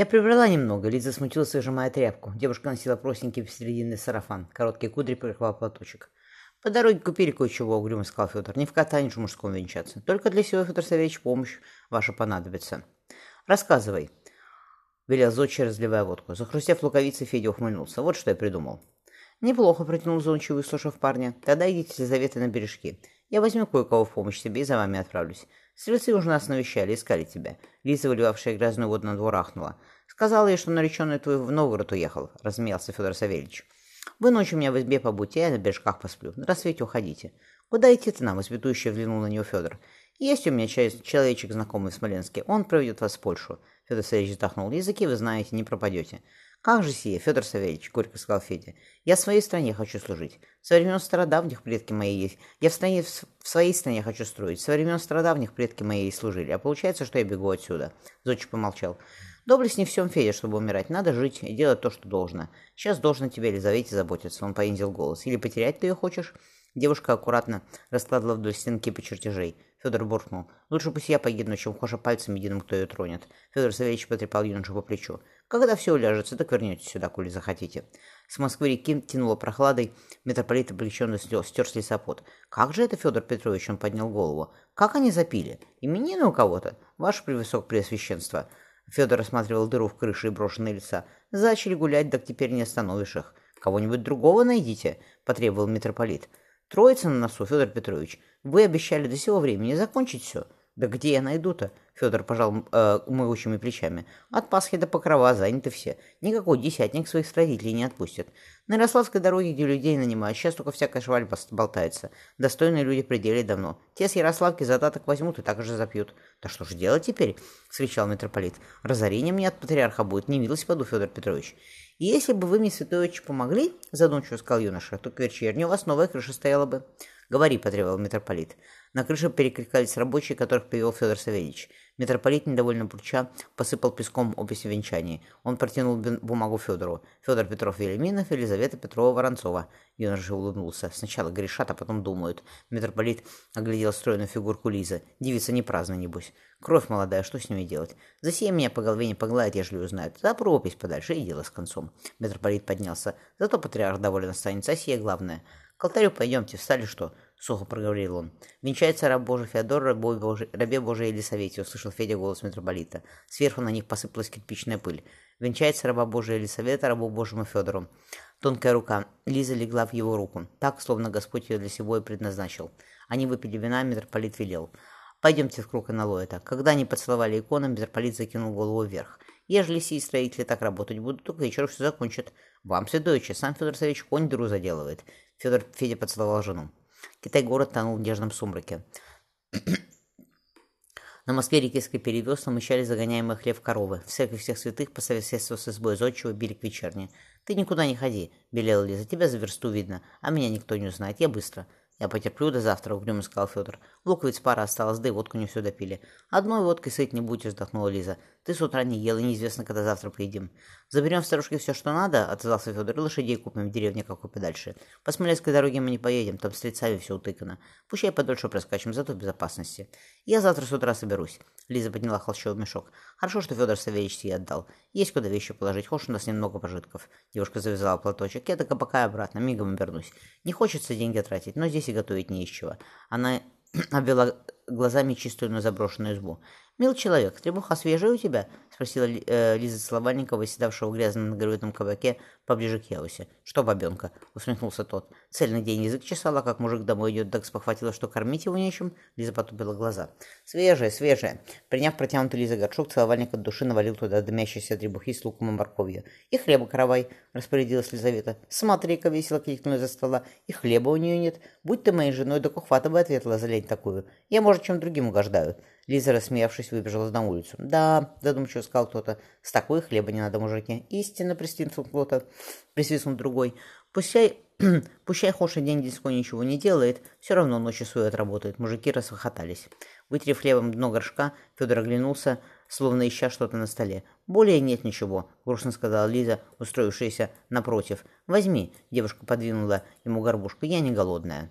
Я прибрала немного. Лиза смутилась, выжимая тряпку. Девушка носила простенький посерединный сарафан. Короткие кудри прикрывал платочек. По дороге купили кое-чего, угрюмо сказал Федор. Не в катании же мужском венчаться. Только для всего, Федор Савельевич, помощь ваша понадобится. Рассказывай. Велел Зодчий, разливая водку. Захрустев луковицей, Федя ухмыльнулся. Вот что я придумал. Неплохо, протянул Зончий, выслушав парня. Тогда идите с Елизаветой на бережки. Я возьму кое-кого в помощь себе и за вами отправлюсь. Стрельцы уже нас навещали, искали тебя. Лиза, выливавшая грязную воду на двор, ахнула. Сказала ей, что нареченный твой в Новгород уехал, размеялся Федор Савельевич. Вы ночью меня в избе побудьте, я на бережках посплю. На рассвете уходите. Куда идти-то нам? Испытующе взглянул на него Федор. Есть у меня человечек знакомый в Смоленске. Он проведет вас в Польшу. Федор Савельевич вздохнул. Языки вы знаете, не пропадете. «Как же сие, Федор Савельевич?» — горько сказал Федя. «Я в своей стране хочу служить. Со времен стародавних предки мои есть. Я в, стране, в своей стране хочу строить. Со времен стародавних предки мои служили. А получается, что я бегу отсюда». Зодчий помолчал. «Доблесть не всем, Федя, чтобы умирать. Надо жить и делать то, что должно. Сейчас должно тебе, Елизавете, заботиться». Он понизил голос. «Или потерять ты ее хочешь?» Девушка аккуратно раскладывала вдоль стенки по чертежей. Федор буркнул. «Лучше пусть я погибну, чем хоша пальцем единым, кто ее тронет». Федор Савельевич потрепал юношу по плечу. Когда все уляжется, так вернетесь сюда, коли захотите. С Москвы-реки тянуло прохладой, митрополит облегченно стер с лесопот. Как же это, Федор Петрович, он поднял голову. Как они запили? Именины у кого-то? Ваше превысокопреосвященство. Федор рассматривал дыру в крыше и брошенные леса. Зачали гулять, так теперь не остановишь их. Кого-нибудь другого найдите, потребовал митрополит. Троица на носу, Федор Петрович. Вы обещали до сего времени закончить все. Да где я найду-то? Федор пожал э, могучими плечами. От Пасхи до Покрова заняты все. Никакой десятник своих родителей не отпустит. На Ярославской дороге, где людей нанимают, сейчас только всякая шваль болтается. Достойные люди пределе давно. Те с Ярославки задаток возьмут и так же запьют. Да что ж делать теперь? — скричал митрополит. Разорение мне от патриарха будет, не милость поду, Федор Петрович. Если бы вы мне, святой отче, помогли, задумчиво сказал юноша, то к вечерне у вас новая крыша стояла бы. Говори, потребовал митрополит. На крыше перекликались рабочие, которых привел Федор Савельевич. Митрополит, недовольно бурча, посыпал песком опись венчания. Он протянул бумагу Федору. Федор Петров Велиминов, Елизавета Петрова Воронцова. Юноша улыбнулся. Сначала грешат, а потом думают. Митрополит оглядел стройную фигурку Лизы. Девица не праздна, небось. Кровь молодая, что с ними делать? За сей меня по голове не погладят, ежели узнают. За пропись подальше и дело с концом. Митрополит поднялся. Зато патриарх доволен останется, а сие главное. К алтарю пойдемте, встали что? сухо проговорил он. «Венчается раб Божий Феодор, Божий, рабе Божий Елисавете», — услышал Федя голос митрополита. Сверху на них посыпалась кирпичная пыль. «Венчается раба Божия Елисавета, рабу Божьему Федору». Тонкая рука. Лиза легла в его руку, так, словно Господь ее для сего и предназначил. Они выпили вина, митрополит велел. «Пойдемте в круг аналоэта». Когда они поцеловали икону, митрополит закинул голову вверх. «Ежели сии строители так работать будут, то к вечеру все закончат. Вам, святойче, сам Федор Савич конь дыру заделывает». Федор Федя поцеловал жену. Китай-город тонул в нежном сумраке. На Москве-реке скрипели весла, мычали загоняемые хлеб коровы. В церкви всех святых по соседству с избой зодчего били к вечерне. «Ты никуда не ходи», — белела Лиза, — «тебя за версту видно, а меня никто не узнает, я быстро». «Я потерплю до завтра», — угрюмо сказал Федор. «Луковиц пара осталась, да и водку не все допили». «Одной водкой сыть не будешь», — вздохнула Лиза. «Ты с утра не ел, и неизвестно, когда завтра поедим». «Заберем в старушке все, что надо», — отозвался Федор, — «и лошадей купим в деревне какой подальше. По Смоленской дороге мы не поедем, там с лицами все утыкано. Пущай подольше проскачем, зато в безопасности. Я завтра с утра соберусь». Лиза подняла холщовый мешок. «Хорошо, что Федор Савельевич ей отдал. Есть куда вещи положить, хочешь, у нас немного пожитков». Девушка завязала платочек. «Я так пока обратно, мигом обернусь. Не хочется деньги тратить, но здесь и готовить не из чего». Она обвела глазами чистую, но заброшенную избу. «Мил человек, требуха свежая у тебя?» — спросила э, Лиза Соловальникова, седавшего в грязном нагрудном кабаке поближе к Яусе. «Что, бабенка?» — усмехнулся тот. Цельный день язык чесала, как мужик домой идет, так спохватила, что кормить его нечем. Лиза потупила глаза. «Свежая, свежая!» Приняв протянутый Лиза горшок, Соловальник от души навалил туда дымящиеся требухи с луком и морковью. «И хлеба каравай!» — распорядилась Лизавета. «Смотри-ка!» — весело крикнула за стола. «И хлеба у нее нет. Будь ты моей женой, да кухвата бы ответила за лень такую. Я, может, чем другим угождаю». Лиза, рассмеявшись, выбежала на улицу. «Да», — задумчиво сказал кто-то, — «с такой хлеба не надо, мужики». «Истинно», — присвистнул кто-то, присвистнул другой. «Пущай, пущай Хоша день-деньской ничего не делает, все равно ночью свою отработает». Мужики расхохотались. Вытерев хлебом дно горшка, Федор оглянулся, словно ища что-то на столе. «Более нет ничего», — грустно сказала Лиза, устроившаяся напротив. «Возьми», — девушка подвинула ему горбушку, — «я не голодная».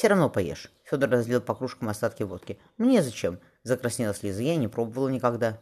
Все равно поешь. Федор разлил по кружкам остатки водки. Мне зачем? Закраснелась Лиза. «Я не пробовала никогда».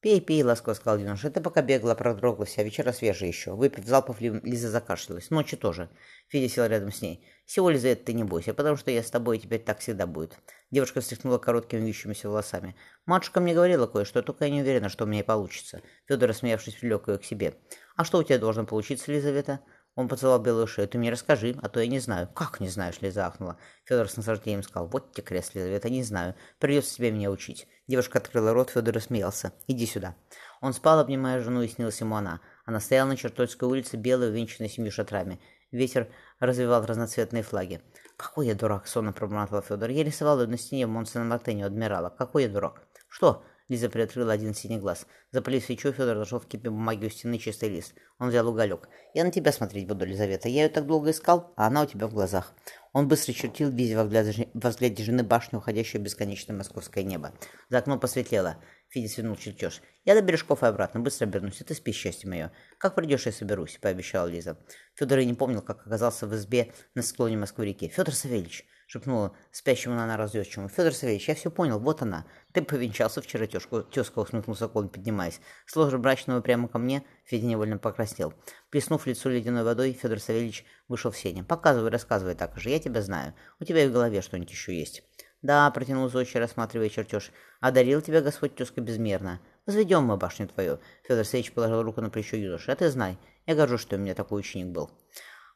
«Пей, пей», — ласково сказал юноша. «Ты пока бегала, продрогла вся, вечера свежие еще». Выпив залпов, Лиза закашлялась. Ночью тоже. Федя сел рядом с ней. «Всего, Лизавета, ты не бойся, потому что я с тобой, и теперь так всегда будет». Девушка встряхнула короткими вьющимися волосами. «Матушка мне говорила кое-что, только я не уверена, что у меня получится». Федор, рассмеявшись, привлек ее к себе. «А что у тебя должно получиться, Лизавета?» Он поцеловал белую шею. «Ты мне расскажи, а то я не знаю». «Как не знаешь?» Лиза ахнула. Федор с наслаждением сказал. «Вот тебе крест, Лизавета, не знаю. Придется тебе меня учить». Девушка открыла рот, Федор рассмеялся. «Иди сюда». Он спал, обнимая жену, и снилась ему она. Она стояла на Чертольской улице, белая, увенчанная семью шатрами. Ветер развивал разноцветные флаги. «Какой я дурак!» — сонно пробормотал Федор. «Я рисовал ее на стене в Монсен Мартене у адмирала. Какой я дурак!» «Что?» — Лиза приоткрыла один синий глаз. Запалив свечу, Федор нашел в кипе бумаги у стены чистый лист. Он взял уголек. «Я на тебя смотреть буду, Лизавета. Я ее так долго искал, а она у тебя в глазах». Он быстро чертил, видя во взгляде, жены башню, уходящую в бесконечное московское небо. За окном посветлело. Федя свернул чертеж. «Я до бережков и обратно, быстро обернусь, ты спи, счастье мое. Как придешь, я соберусь», — пообещала Лиза. Федор и не помнил, как оказался в избе на склоне Москвы-реки. «Федор Савельевич!» — шепнула спящему на нараз девочему. «Федор Савельевич, я все понял, вот она. Ты повенчался вчера, тёшку». Тёзка усмехнулся Колн, поднимаясь. Сложив брачного прямо ко мне, Федя невольно покраснел. Плеснув лицо ледяной водой, Федор Савельевич вышел в сене. «Показывай, рассказывай так же, я тебя знаю. У тебя и в голове что-нибудь еще есть». «Да», — протянул Зодчий, рассматривая чертеж. «Одарил тебя Господь тезка безмерно. Возведем мы башню твою». Федор Савельевич положил руку на плечо юноши. «А ты знай, я горжусь, что у меня такой ученик был».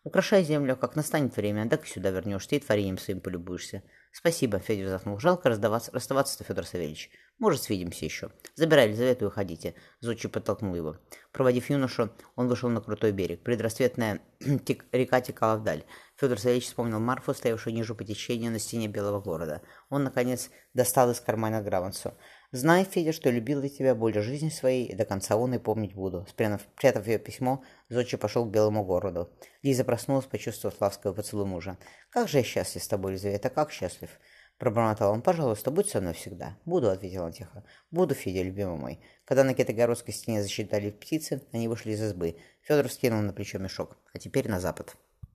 Украшай землю, как настанет время, так и сюда вернешься и творением своим полюбуешься. Спасибо, Федя вздохнул. Жалко раздаваться, расставаться-то, Федор Савельевич. Может, свидимся еще. Забирай Елизавету и уходите. Зодчий подтолкнул его. Проводив юношу, он вышел на крутой берег. Предрассветная река текала вдаль. Федор Савельевич вспомнил Марфу, стоявшую ниже по течению на стене Белого города. Он, наконец, достал из кармана грамотцу. Знай, Федя, что любил я тебя более жизни своей, и до конца он и помнить буду. Спрятав, спрятав ее письмо, Зодчий пошел к Белому городу. Лиза проснулась, почувствовав ласковый поцелуй мужа. «Как же я счастлив с тобой, Елизавета, как счастлив!» Пробормотал он. «Пожалуйста, будь со мной всегда». «Буду», — ответила он тихо. «Буду, Федя, любимый мой». Когда на Кетогородской стене засчитали птицы, они вышли из избы. Федор скинул на плечо мешок. «А теперь на запад».